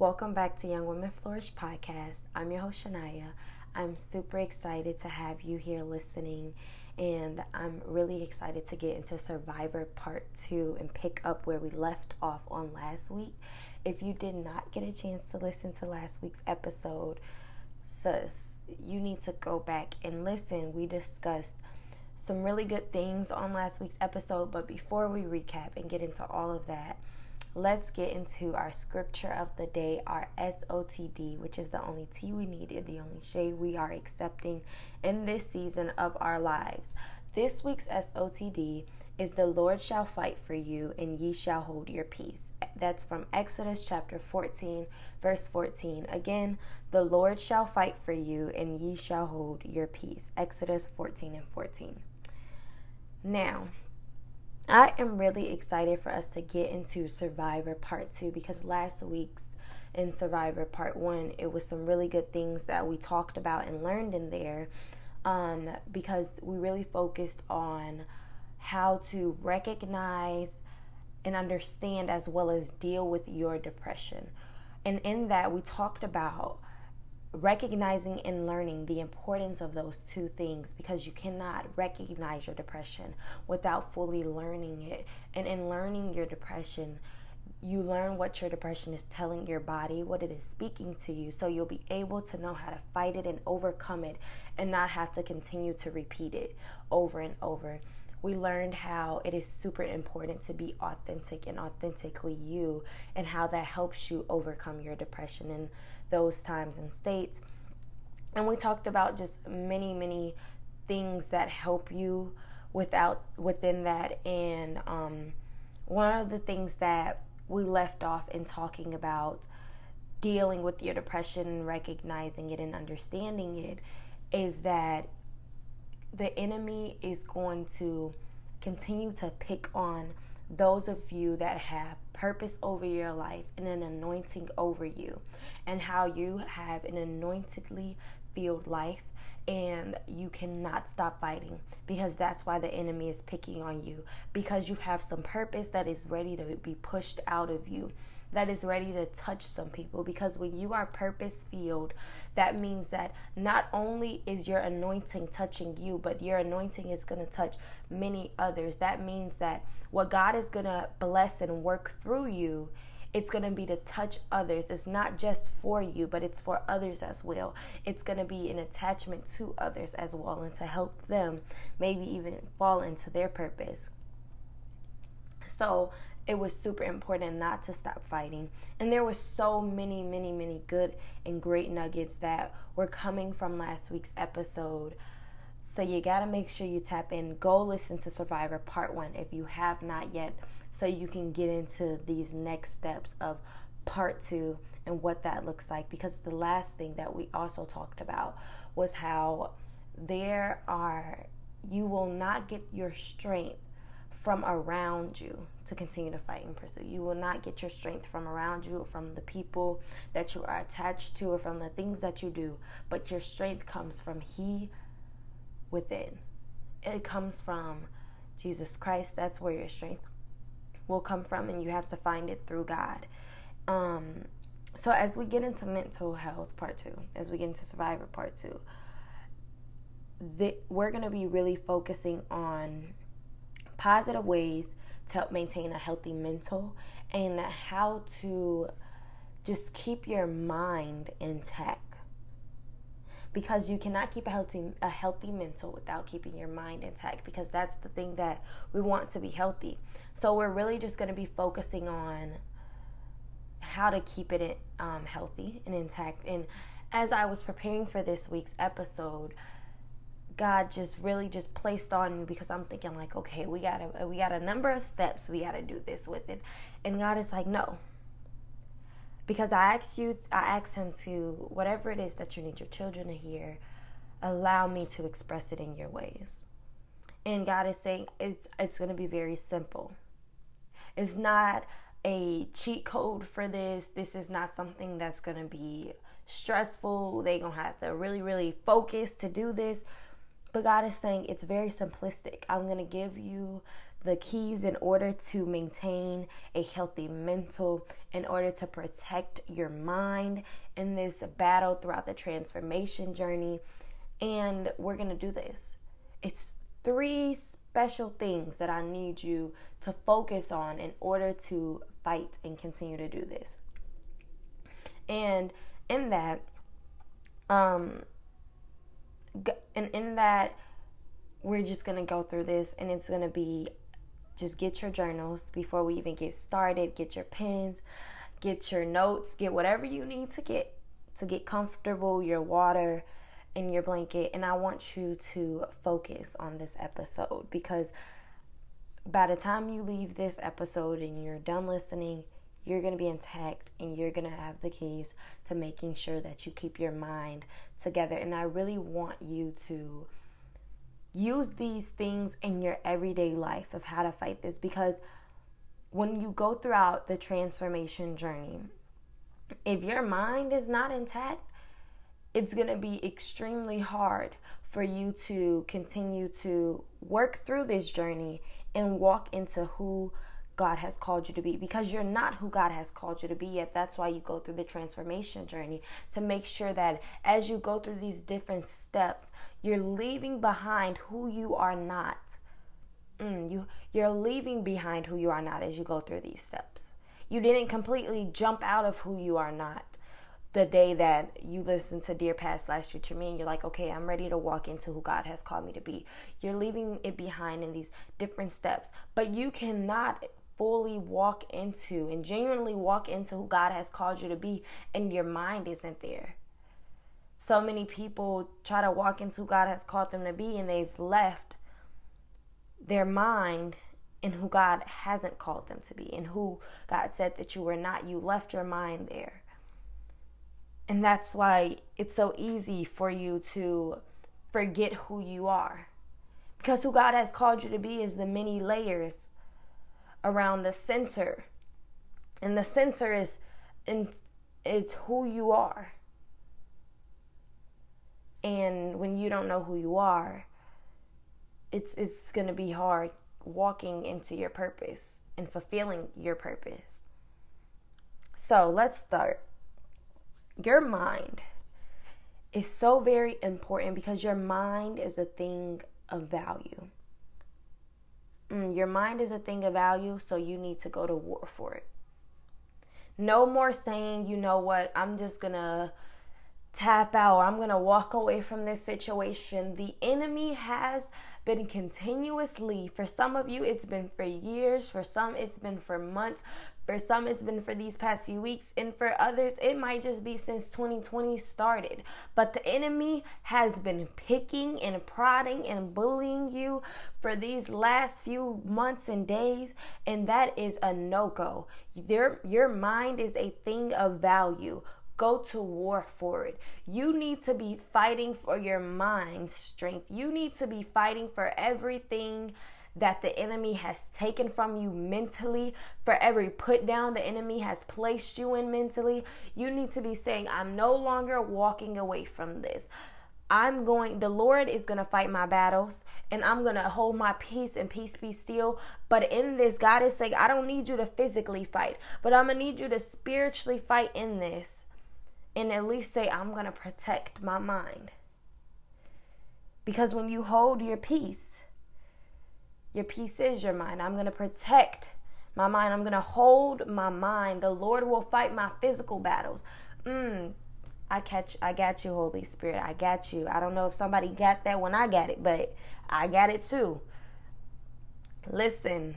Welcome back to Young Women Flourish podcast. I'm your host, Shania. I'm super excited to have you here listening, and I'm really excited to get into Survivor Part 2 and pick up where we left off on last week. If you did not get a chance to listen to last week's episode, sis, you need to go back and listen. We discussed some really good things on last week's episode, but before we recap and get into all of that, let's get into our scripture of the day, our SOTD, which is the only T we needed, the only shade we are accepting in this season of our lives. This week's SOTD is the Lord shall fight for you, and ye shall hold your peace. That's from Exodus chapter 14, verse 14. Again, the Lord shall fight for you, and ye shall hold your peace. Exodus 14 and 14. Now, I am really excited for us to get into Survivor Part 2 because last week's in Survivor Part 1, it was some really good things that we talked about and learned in there um, because we really focused on how to recognize and understand as well as deal with your depression. And in that, we talked about recognizing and learning the importance of those two things because you cannot recognize your depression without fully learning it. And in learning your depression, you learn what your depression is telling your body, what it is speaking to you, so you'll be able to know how to fight it and overcome it and not have to continue to repeat it over and over. We learned how it is super important to be authentic and authentically you, and how that helps you overcome your depression. And those times and states. And we talked about just many, many things that help you without within that. And um, one of the things that we left off in talking about dealing with your depression recognizing it and understanding it is that the enemy is going to continue to pick on those of you that have purpose over your life and an anointing over you, and how you have an anointedly filled life and you cannot stop fighting because that's why the enemy is picking on you because you have some purpose that is ready to be pushed out of you that is ready to touch some people because when you are purpose filled that means that not only is your anointing touching you but your anointing is going to touch many others that means that what God is going to bless and work through you it's going to be to touch others. It's not just for you, but it's for others as well. It's going to be an attachment to others as well and to help them maybe even fall into their purpose. So, it was super important not to stop fighting. And there were so many, many, many good and great nuggets that were coming from last week's episode. So you got to make sure you tap in. Go listen to Survivor Part 1 if you have not yet, so you can get into these next steps of Part 2 and what that looks like. Because the last thing that we also talked about was how there are, you will not get your strength from around you to continue to fight and pursue. You will not get your strength from around you from the people that you are attached to or from the things that you do, but your strength comes from He within. It comes from Jesus Christ. That's where your strength will come from, and you have to find it through God. Um, so, as we get into mental health part two, as we get into survivor part two, the, we're going to be really focusing on positive ways to help maintain a healthy mental and how to just keep your mind intact because you cannot keep a healthy a healthy mental without keeping your mind intact because that's the thing that we want to be healthy. So we're really just going to be focusing on how to keep it um, healthy and intact and as i was preparing for this week's episode God just really just placed on me because I'm thinking like, okay, we got a we got a number of steps we got to do this with it, and God is like, no, because I asked you, I asked Him to whatever it is that you need your children to hear, allow me to express it in your ways, and God is saying it's it's going to be very simple. It's not a cheat code for this. This is not something that's going to be stressful. They're going to have to really, really focus to do this. But God is saying it's very simplistic. I'm going to give you the keys in order to maintain a healthy mental, in order to protect your mind in this battle throughout the transformation journey. And we're going to do this. It's three special things that I need you to focus on in order to fight and continue to do this. And in that, um, and in that, we're just gonna go through this, and it's gonna be just get your journals before we even get started. Get your pens, get your notes, get whatever you need to get to get comfortable. Your water and your blanket, and I want you to focus on this episode because by the time you leave this episode and you're done listening, you're going to be intact and you're going to have the keys to making sure that you keep your mind together. And I really want you to use these things in your everyday life of how to fight this because when you go throughout the transformation journey, if your mind is not intact, it's going to be extremely hard for you to continue to work through this journey and walk into who God has called you to be because you're not who God has called you to be yet. That's why you go through the transformation journey to make sure that as you go through these different steps, you're leaving behind who you are not. Mm, you you're leaving behind who you are not as you go through these steps. You didn't completely jump out of who you are not the day that you listen to Dear Past Last Future Me and you're like, okay, I'm ready to walk into who God has called me to be. You're leaving it behind in these different steps, but you cannot fully walk into and genuinely walk into who God has called you to be and your mind isn't there. So many people try to walk into who God has called them to be and they've left their mind in who God hasn't called them to be and who God said that you were not. You left your mind there. And that's why it's so easy for you to forget who you are. Because who God has called you to be is the many layers around the center. And the center is in, is who you are. And when you don't know who you are, it's it's going to be hard walking into your purpose and fulfilling your purpose. So, let's start your mind is so very important because your mind is a thing of value. Mm, your mind is a thing of value, so you need to go to war for it. No more saying, you know what, I'm just gonna tap out, I'm gonna walk away from this situation. The enemy has been continuously, for some of you, it's been for years, for some, it's been for months, for some, it's been for these past few weeks, and for others, it might just be since 2020 started. But the enemy has been picking and prodding and bullying you for these last few months and days, and that is a no go. Your your mind is a thing of value go to war for it. You need to be fighting for your mind strength. You need to be fighting for everything that the enemy has taken from you mentally, for every put down the enemy has placed you in mentally. You need to be saying, I'm no longer walking away from this. I'm going, the Lord is going to fight my battles and I'm going to hold my peace and peace be still. But in this, God is saying, I don't need you to physically fight, but I'm going to need you to spiritually fight in this and at least say, I'm going to protect my mind. Because when you hold your peace, your peace is your mind. I'm going to protect my mind. I'm going to hold my mind. The Lord will fight my physical battles. Mm, I catch I got you, Holy Spirit. I got you. I don't know if somebody got that when I got it, but I got it too. Listen.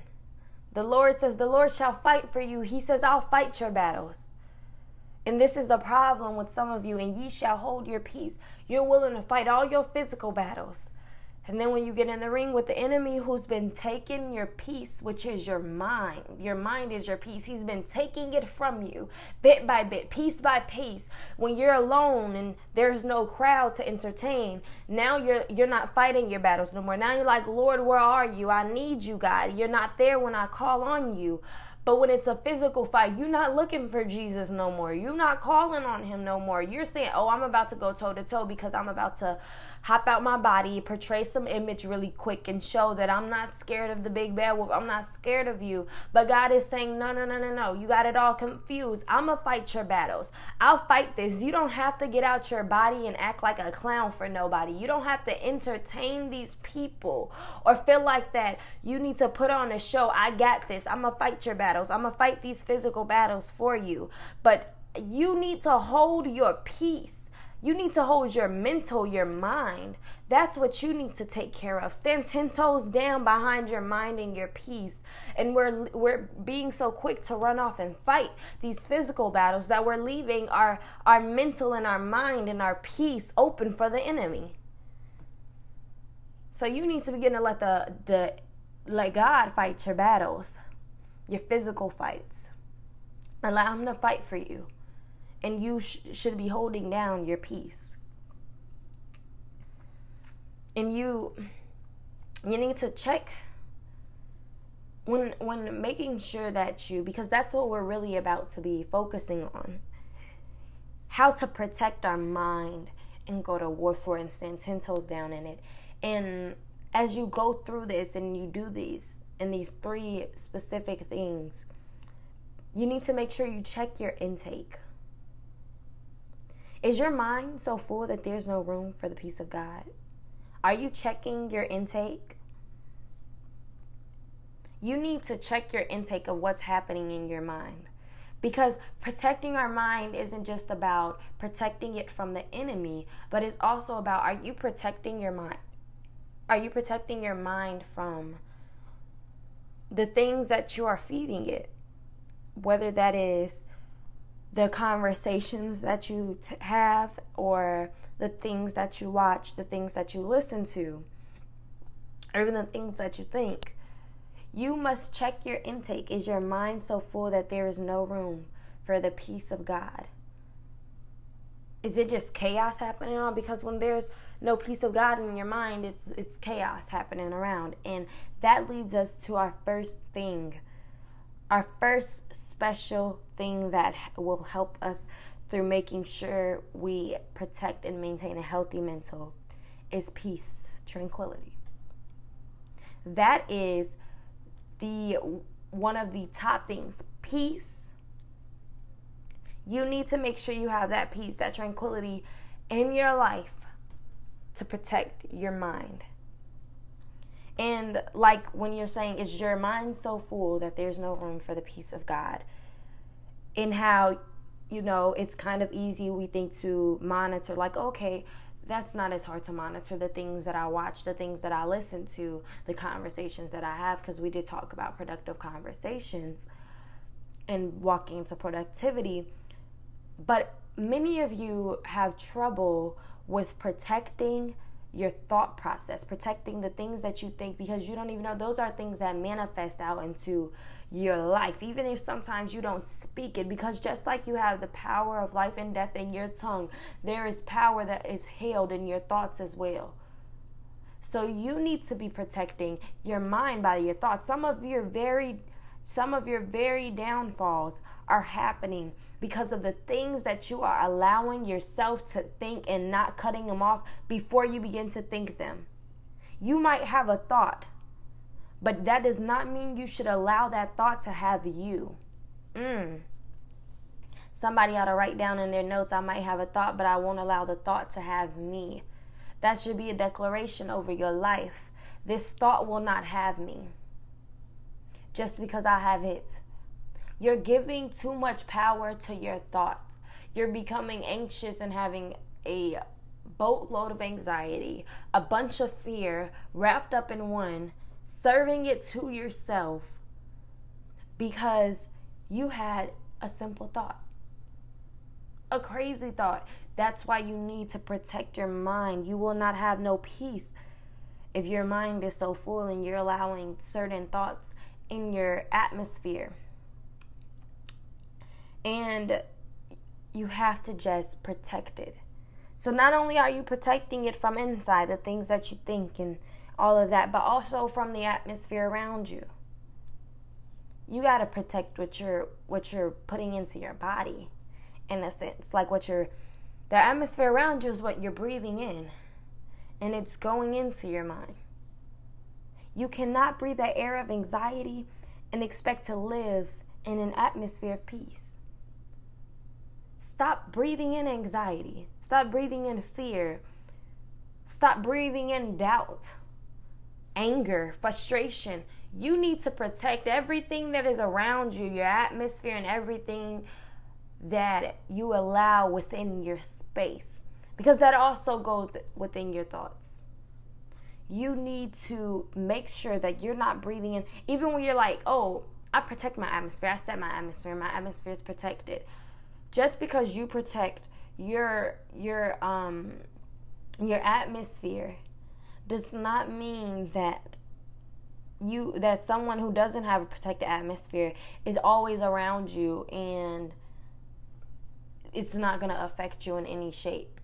The Lord says, The Lord shall fight for you. He says, I'll fight your battles. And this is the problem with some of you, and ye shall hold your peace. You're willing to fight all your physical battles. And then when you get in the ring with the enemy who's been taking your peace, which is your mind, your mind is your peace. He's been taking it from you bit by bit, piece by piece. When you're alone and there's no crowd to entertain, now you're you're not fighting your battles no more. Now you're like, "Lord, where are you? I need you, God. You're not there when I call on you." But when it's a physical fight, you're not looking for Jesus no more. You're not calling on him no more. You're saying, oh, I'm about to go toe to toe because I'm about to hop out my body, portray some image really quick, and show that I'm not scared of the big bad wolf. I'm not scared of you. But God is saying, no, no, no, no, no. You got it all confused. I'm going to fight your battles. I'll fight this. You don't have to get out your body and act like a clown for nobody. You don't have to entertain these people or feel like that you need to put on a show. I got this. I'm going to fight your battles. I'm going to fight these physical battles for you. But you need to hold your peace you need to hold your mental, your mind. That's what you need to take care of. Stand 10 toes down behind your mind and your peace. And we're we're being so quick to run off and fight these physical battles that we're leaving our our mental and our mind and our peace open for the enemy. So you need to begin to let the the let God fight your battles, your physical fights. Allow him to fight for you and you sh- should be holding down your peace. And you you need to check when when making sure that you because that's what we're really about to be focusing on. How to protect our mind and go to war for and stand ten toes down in it. And as you go through this and you do these and these three specific things, you need to make sure you check your intake. Is your mind so full that there's no room for the peace of God? Are you checking your intake? You need to check your intake of what's happening in your mind. Because protecting our mind isn't just about protecting it from the enemy, but it's also about are you protecting your mind? Are you protecting your mind from the things that you are feeding it? Whether that is the conversations that you t- have or the things that you watch, the things that you listen to, or even the things that you think. You must check your intake. Is your mind so full that there is no room for the peace of God? Is it just chaos happening on? Because when there's no peace of God in your mind, it's it's chaos happening around. And that leads us to our first thing. Our first special thing that will help us through making sure we protect and maintain a healthy mental is peace, tranquility. That is the one of the top things. Peace. You need to make sure you have that peace, that tranquility in your life to protect your mind. And like when you're saying, is your mind so full that there's no room for the peace of God? In how, you know, it's kind of easy, we think, to monitor, like, okay, that's not as hard to monitor the things that I watch, the things that I listen to, the conversations that I have, because we did talk about productive conversations and walking into productivity. But many of you have trouble with protecting your thought process, protecting the things that you think because you don't even know those are things that manifest out into your life, even if sometimes you don't speak it. Because just like you have the power of life and death in your tongue, there is power that is held in your thoughts as well. So you need to be protecting your mind by your thoughts. Some of your very some of your very downfalls are happening because of the things that you are allowing yourself to think and not cutting them off before you begin to think them. You might have a thought, but that does not mean you should allow that thought to have you. Mm. Somebody ought to write down in their notes, I might have a thought, but I won't allow the thought to have me. That should be a declaration over your life. This thought will not have me just because I have it. You're giving too much power to your thoughts. You're becoming anxious and having a boatload of anxiety, a bunch of fear wrapped up in one, serving it to yourself because you had a simple thought, a crazy thought. That's why you need to protect your mind. You will not have no peace if your mind is so full and you're allowing certain thoughts in your atmosphere. And you have to just protect it. So not only are you protecting it from inside, the things that you think and all of that, but also from the atmosphere around you. you got to protect what you're what you're putting into your body in a sense like what you're the atmosphere around you is what you're breathing in and it's going into your mind you cannot breathe the air of anxiety and expect to live in an atmosphere of peace stop breathing in anxiety stop breathing in fear stop breathing in doubt anger frustration you need to protect everything that is around you, your atmosphere, and everything that you allow within your space. Because that also goes within your thoughts. You need to make sure that you're not breathing in, even when you're like, oh, I protect my atmosphere, I set my atmosphere, my atmosphere is protected. Just because you protect your your um your atmosphere does not mean that you that someone who doesn't have a protected atmosphere is always around you and it's not going to affect you in any shape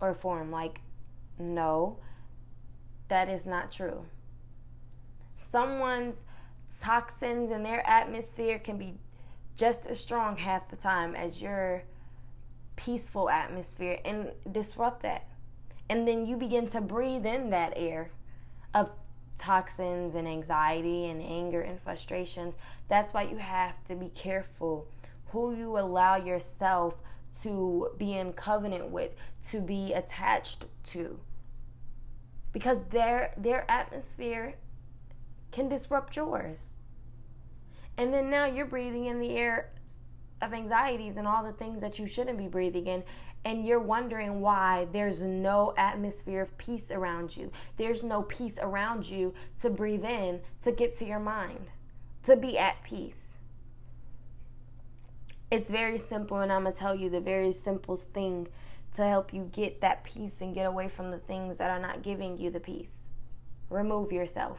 or form. Like no that is not true someone's toxins in their atmosphere can be just as strong half the time as your peaceful atmosphere and disrupt that and then you begin to breathe in that air of toxins and anxiety and anger and frustrations. That's why you have to be careful who you allow yourself to be in covenant with, to be attached to. Because their their atmosphere can disrupt yours. And then now you're breathing in the air of anxieties and all the things that you shouldn't be breathing in and you're wondering why there's no atmosphere of peace around you. There's no peace around you to breathe in, to get to your mind, to be at peace. It's very simple, and I'm going to tell you the very simplest thing to help you get that peace and get away from the things that are not giving you the peace. Remove yourself.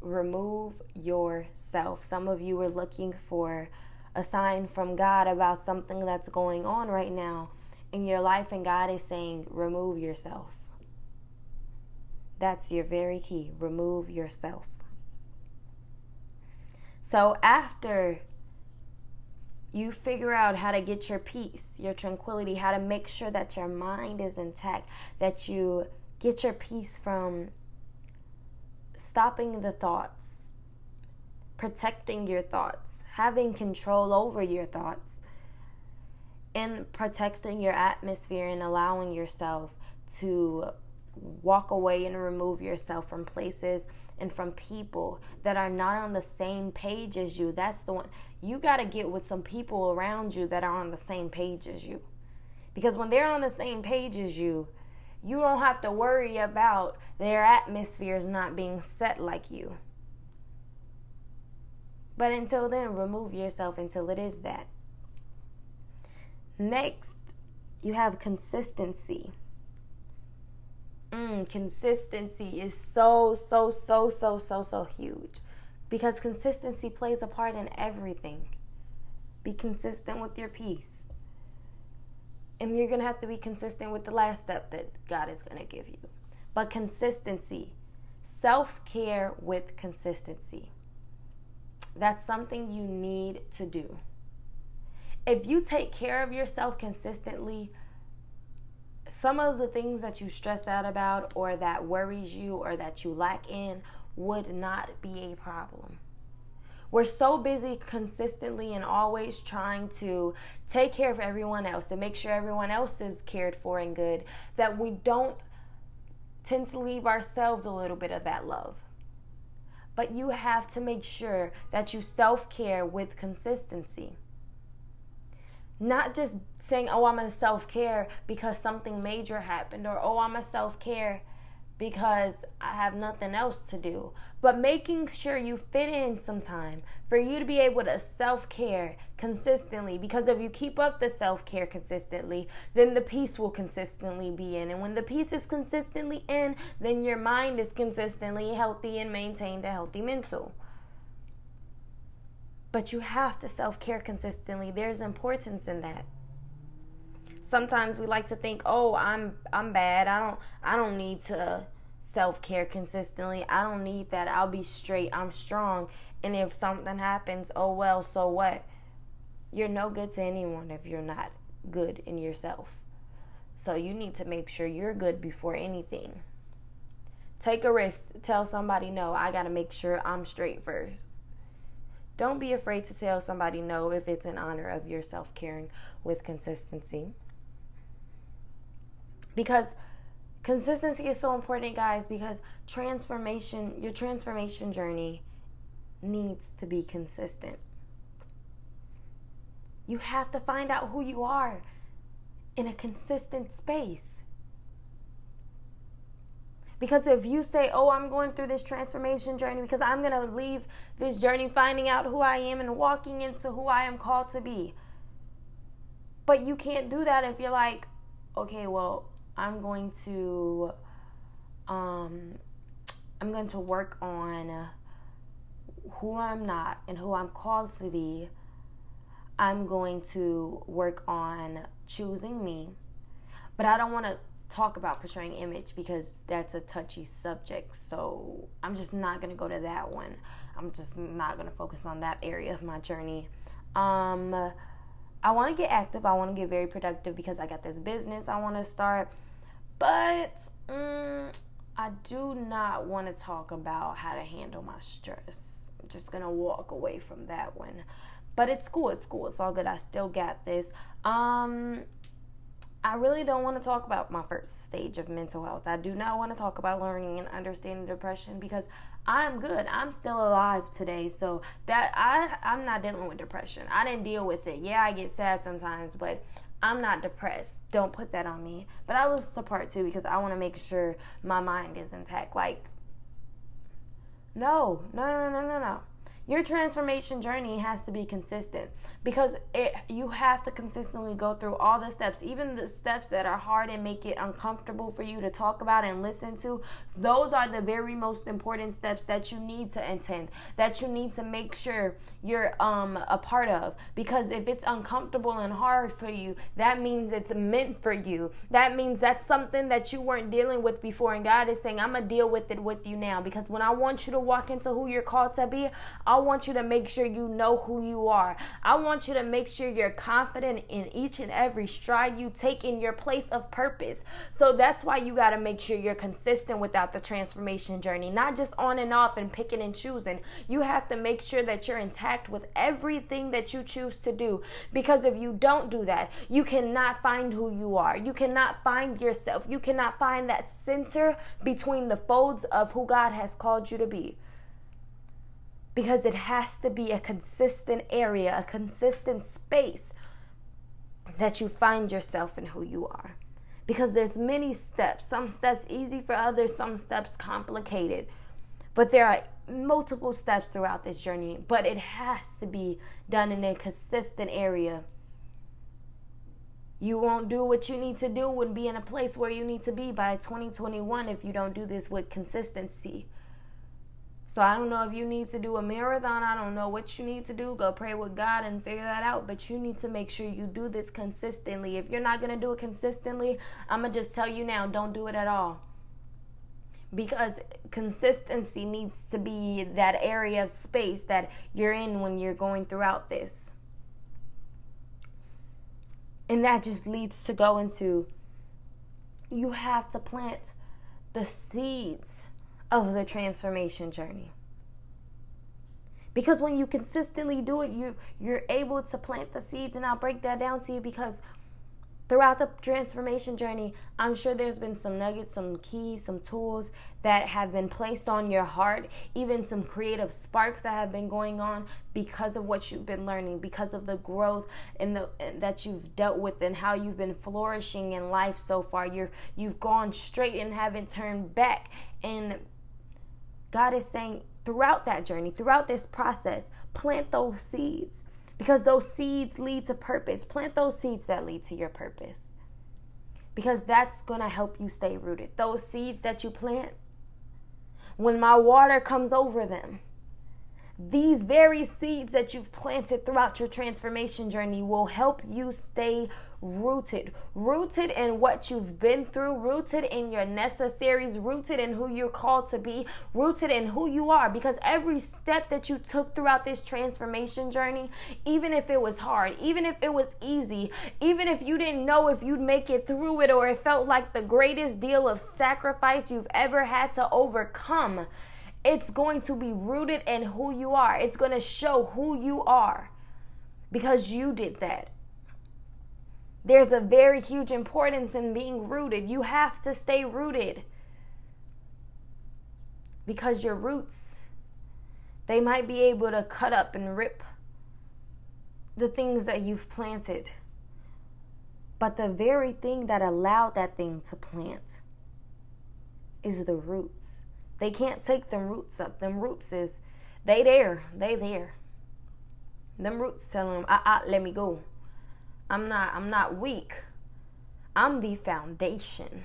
Remove yourself. Some of you are looking for a sign from God about something that's going on right now in your life, and God is saying, remove yourself. That's your very key. Remove yourself. So, after you figure out how to get your peace, your tranquility, how to make sure that your mind is intact, that you get your peace from stopping the thoughts, protecting your thoughts having control over your thoughts and protecting your atmosphere and allowing yourself to walk away and remove yourself from places and from people that are not on the same page as you. That's the one. You got to get with some people around you that are on the same page as you. Because when they're on the same page as you, you don't have to worry about their atmospheres not being set like you. But until then, remove yourself until it is that. Next, you have consistency. Mm, consistency is so, so, so, so, so, so huge because consistency plays a part in everything. Be consistent with your peace. And you're going to have to be consistent with the last step that God is going to give you. But consistency, self care with consistency. That's something you need to do. If you take care of yourself consistently, some of the things that you stress out about or that worries you or that you lack in would not be a problem. We're so busy consistently and always trying to take care of everyone else and make sure everyone else is cared for and good that we don't tend to leave ourselves a little bit of that love but you have to make sure that you self care with consistency. Not just saying, oh, I'm a self care because something major happened, or oh, I'm a self care because I have nothing else to do. But making sure you fit in some time for you to be able to self care consistently. Because if you keep up the self care consistently, then the peace will consistently be in. And when the peace is consistently in, then your mind is consistently healthy and maintained a healthy mental. But you have to self care consistently. There's importance in that sometimes we like to think, "Oh, I'm I'm bad. I don't I don't need to self care consistently. I don't need that. I'll be straight. I'm strong. And if something happens, oh well, so what? You're no good to anyone if you're not good in yourself. So you need to make sure you're good before anything. Take a risk. Tell somebody no. I got to make sure I'm straight first. Don't be afraid to tell somebody no if it's in honor of your self caring with consistency. Because consistency is so important, guys, because transformation, your transformation journey needs to be consistent. You have to find out who you are in a consistent space. Because if you say, Oh, I'm going through this transformation journey because I'm going to leave this journey finding out who I am and walking into who I am called to be. But you can't do that if you're like, Okay, well, I'm going to. Um, I'm going to work on who I'm not and who I'm called to be. I'm going to work on choosing me. But I don't want to talk about portraying image because that's a touchy subject. So I'm just not going to go to that one. I'm just not going to focus on that area of my journey. Um, I want to get active. I want to get very productive because I got this business I want to start. But um, I do not want to talk about how to handle my stress. I'm just going to walk away from that one. But it's cool. It's cool. It's all good. I still got this. Um, I really don't want to talk about my first stage of mental health. I do not want to talk about learning and understanding depression because I'm good. I'm still alive today. So that I I'm not dealing with depression. I didn't deal with it. Yeah, I get sad sometimes, but I'm not depressed. Don't put that on me. But I listen to part 2 because I want to make sure my mind is intact. Like no, no, no, no, no, no your transformation journey has to be consistent because it you have to consistently go through all the steps even the steps that are hard and make it uncomfortable for you to talk about and listen to. Those are the very most important steps that you need to intend that you need to make sure you're um a part of. Because if it's uncomfortable and hard for you that means it's meant for you. That means that's something that you weren't dealing with before. And God is saying I'm to deal with it with you now. Because when I want you to walk into who you're called to be I want you to make sure you know who you are. I want you to make sure you're confident in each and every stride you take in your place of purpose. So that's why you got to make sure you're consistent without the transformation journey, not just on and off and picking and choosing. You have to make sure that you're intact with everything that you choose to do. Because if you don't do that, you cannot find who you are. You cannot find yourself. You cannot find that center between the folds of who God has called you to be because it has to be a consistent area, a consistent space that you find yourself in who you are. Because there's many steps. Some steps easy for others, some steps complicated. But there are multiple steps throughout this journey, but it has to be done in a consistent area. You won't do what you need to do and be in a place where you need to be by 2021 if you don't do this with consistency. So I don't know if you need to do a marathon. I don't know what you need to do. Go pray with God and figure that out. But you need to make sure you do this consistently. If you're not going to do it consistently, I'm going to just tell you now don't do it at all. Because consistency needs to be that area of space that you're in when you're going throughout this. And that just leads to go into you have to plant the seeds of the transformation journey. Because when you consistently do it, you you're able to plant the seeds and I'll break that down to you because throughout the transformation journey, I'm sure there's been some nuggets, some keys, some tools that have been placed on your heart, even some creative sparks that have been going on because of what you've been learning, because of the growth and the that you've dealt with and how you've been flourishing in life so far. You're you've gone straight and haven't turned back. And God is saying throughout that journey, throughout this process, plant those seeds because those seeds lead to purpose. Plant those seeds that lead to your purpose because that's going to help you stay rooted. Those seeds that you plant, when my water comes over them, these very seeds that you've planted throughout your transformation journey will help you stay rooted. Rooted in what you've been through, rooted in your necessaries, rooted in who you're called to be, rooted in who you are. Because every step that you took throughout this transformation journey, even if it was hard, even if it was easy, even if you didn't know if you'd make it through it or it felt like the greatest deal of sacrifice you've ever had to overcome it's going to be rooted in who you are. It's going to show who you are because you did that. There's a very huge importance in being rooted. You have to stay rooted because your roots they might be able to cut up and rip the things that you've planted. But the very thing that allowed that thing to plant is the roots. They can't take them roots up. Them roots is they there. They there. Them roots telling them, ah, ah, let me go. I'm not I'm not weak. I'm the foundation.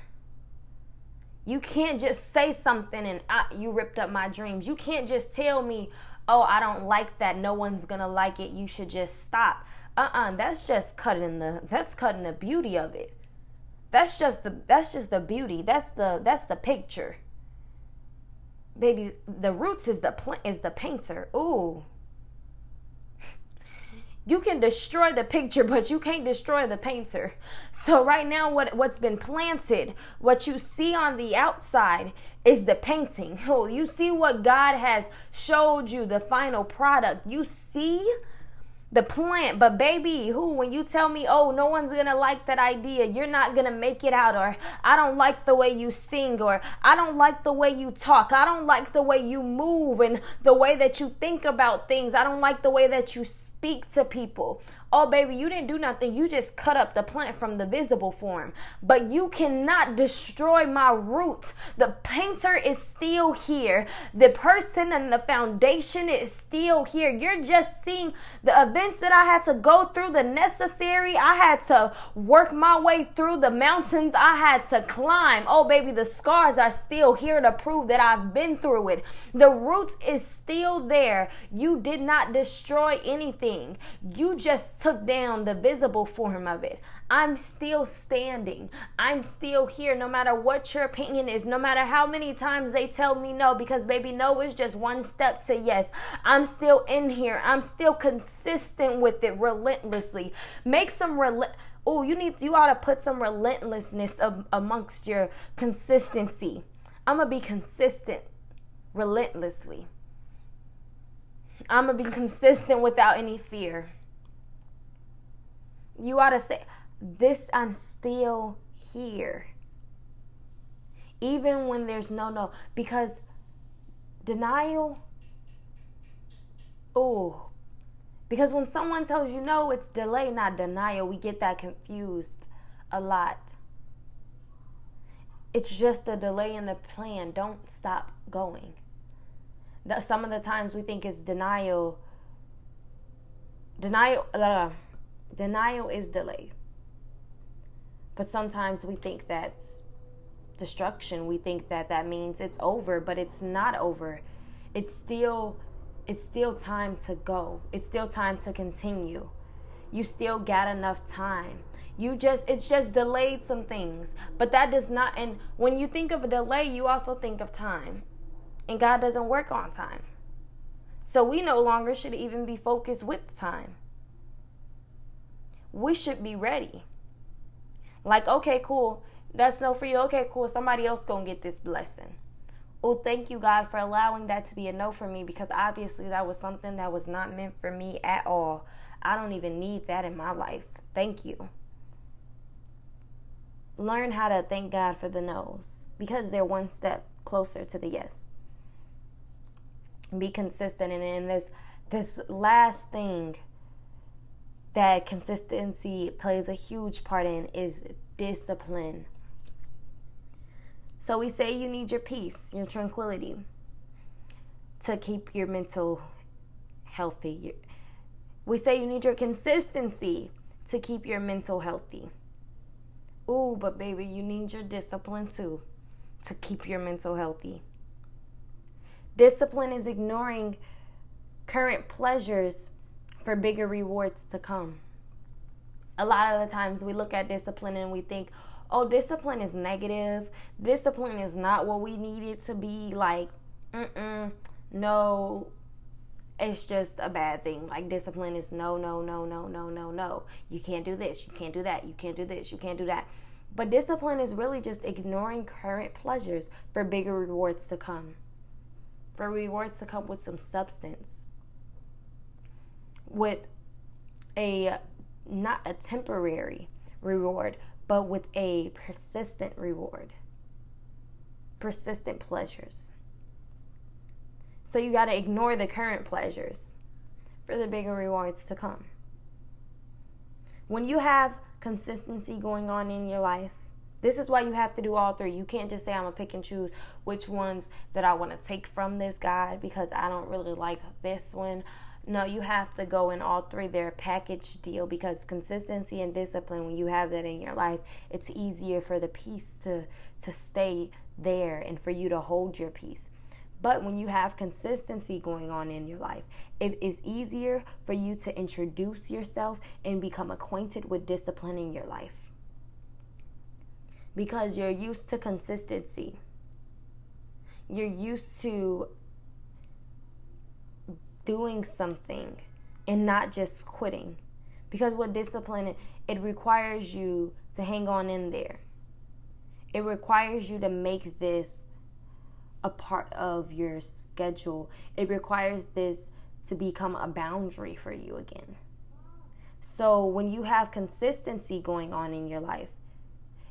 You can't just say something and ah, you ripped up my dreams. You can't just tell me, oh, I don't like that. No one's gonna like it. You should just stop. Uh-uh. That's just cutting the that's cutting the beauty of it. That's just the that's just the beauty. That's the that's the picture baby, the roots is the plant is the painter. Ooh. You can destroy the picture, but you can't destroy the painter. So right now, what what's been planted, what you see on the outside is the painting. Oh, you see what God has showed you, the final product. You see the plant. But baby, who when you tell me, "Oh, no one's to like that idea. You're not to make it out or I don't like the way you sing or I don't like the way you talk. I don't like the way you move and the way that you think about things. I don't like the way that you speak to people." Oh, baby, you didn't do nothing. You just cut up the plant from the visible form. But you cannot destroy my roots. The painter is still here. The person and the foundation is still here. You're just seeing the events that I had to go through, the necessary. I had to work my way through the mountains I had to climb. Oh, baby, the scars are still here to prove that I've been through it. The roots is still there. You did not destroy anything. You just took down the visible form of it. I'm still standing. I'm still here no matter what your opinion is, no matter how many times they tell me no, because baby, no is just one step to yes. I'm still in here. I'm still consistent with it relentlessly. Make some relent. Oh, you need you ought to put some relentlessness of, amongst your consistency. I'm gonna be consistent relentlessly. I'm gonna be consistent without any fear. You ought to say, This, I'm still here. Even when there's no no. Because denial, oh, because when someone tells you no, it's delay, not denial. We get that confused a lot. It's just a delay in the plan. Don't stop going. some of the times we think it's denial. Denial. Uh, Denial is delay. But sometimes we think that's destruction. We think that that means it's over, but it's not over. It's still it's still time to go. It's still time to continue. You still got enough time. You just it's just delayed some things. But that does not and when you think of a delay, you also think of time. And God doesn't work on time. So we no longer should even be focused with time we should be ready. Like, okay, cool. That's no for you. Okay, cool. Somebody else gonna get this blessing. Oh, thank you, God, for allowing that to be a no for me because obviously that was something that was not meant for me at all. I don't even need that in my life. Thank you. Learn how to thank God for the no's because they're one step closer to the yes. Be consistent and in this this last thing that consistency plays a huge part in is discipline. So we say you need your peace, your tranquility to keep your mental healthy. We say you need your consistency to keep your mental healthy. Ooh, but baby, you need your discipline too to keep your mental healthy. Discipline is ignoring current pleasures for bigger rewards to come. A lot of the times we look at discipline and we think, oh, discipline is negative. Discipline is not what we need it to be. Like, mm-mm, no, it's just a bad thing. Like, discipline is no, no, no, no, no, no, no. You can't do this. You can't do that. You can't do this. You can't do that. But discipline is really just ignoring current pleasures for bigger rewards to come. For rewards to come with some substance. With a not a temporary reward, but with a persistent reward. Persistent pleasures. So you got to ignore the current pleasures for the bigger rewards to come. When you have consistency going on in your life, this is why you have to do all three. You can't just say I'm gonna pick and choose which ones that I want to take from this guy because I don't really like this one. No, you have to go in all three. They're a package deal because consistency and discipline, when you have that in your life, it's easier for the peace to to stay there and for you to hold your peace. But when you have consistency going on in your life, it is easier for you to introduce yourself and become acquainted with discipline in your life. Because you're used to consistency. You're used to doing something and not just quitting. Because with discipline, it requires you to hang on in there. It requires you to make this a part of your schedule. It requires this to become a boundary for you again. So when you have consistency going on in your life,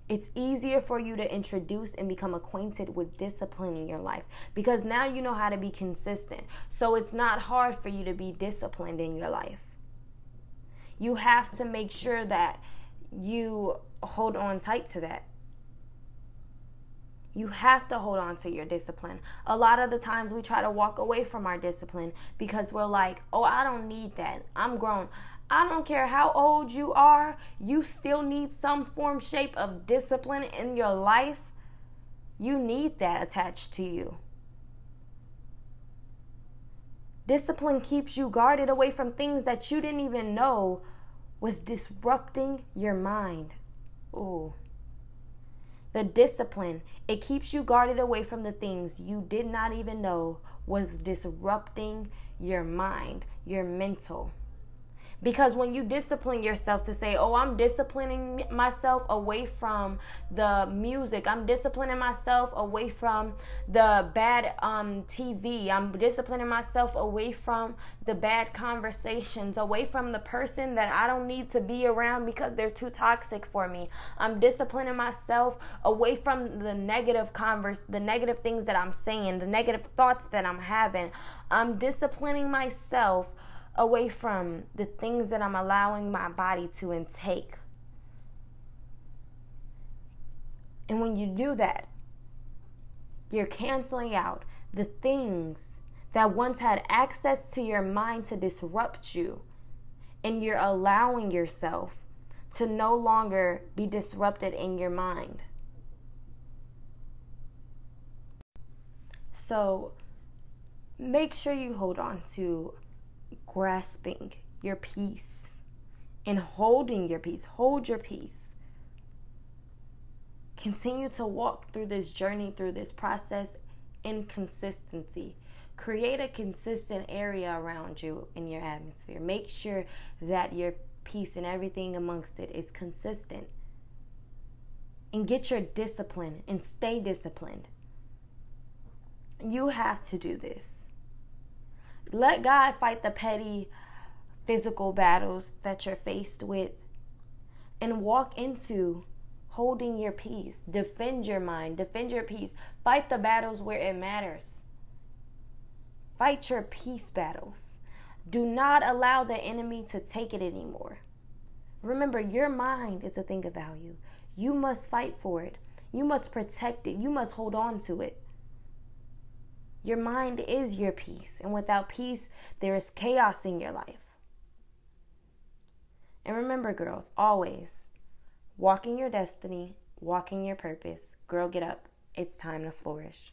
it's easier for you to introduce and become acquainted with discipline in your life because now you know how to be consistent. So it's not hard for you to be disciplined in your life. You have to make sure that you hold on tight to that. You have to hold on to your discipline. A lot of the times we try to walk away from our discipline because we're like, oh, I don't need that. I'm grown. I don't care how old you are, you still need some form, shape of discipline in your life. You need that attached to you. Discipline keeps you guarded away from things that you didn't even know was disrupting your mind. Ooh. The discipline, it keeps you guarded away from the things you did not even know was disrupting your mind, your mental. Because when you discipline yourself to say, oh, I'm disciplining myself away from the music, I'm disciplining myself away from the bad um, TV, I'm disciplining myself away from the bad conversations, away from the person that I don't need to be around because they're too toxic for me. I'm disciplining myself away from the negative converse, the negative things that I'm saying, the negative thoughts that I'm having. I'm disciplining myself away from the things that I'm allowing my body to intake. And when you do that, you're canceling out the things that once had access to your mind to disrupt you. And you're allowing yourself to no longer be disrupted in your mind. So make sure you hold on to grasping your peace and holding your peace. Hold your peace. Continue to walk through this journey, through this process in consistency. Create a consistent area around you in your atmosphere. Make sure that your peace and everything amongst it is consistent. And get your discipline and stay disciplined. You have to do this. Let God fight the petty physical battles that you're faced with and walk into holding your peace. Defend your mind, defend your peace. Fight the battles where it matters. Fight your peace battles. Do not allow the enemy to take it anymore. Remember, your mind is a thing of value. You must fight for it. You must protect it. You must hold on to it. Your mind is your peace, and without peace, there is chaos in your life. And remember, girls, always walking your destiny, walking your purpose. Girl, get up. It's time to flourish.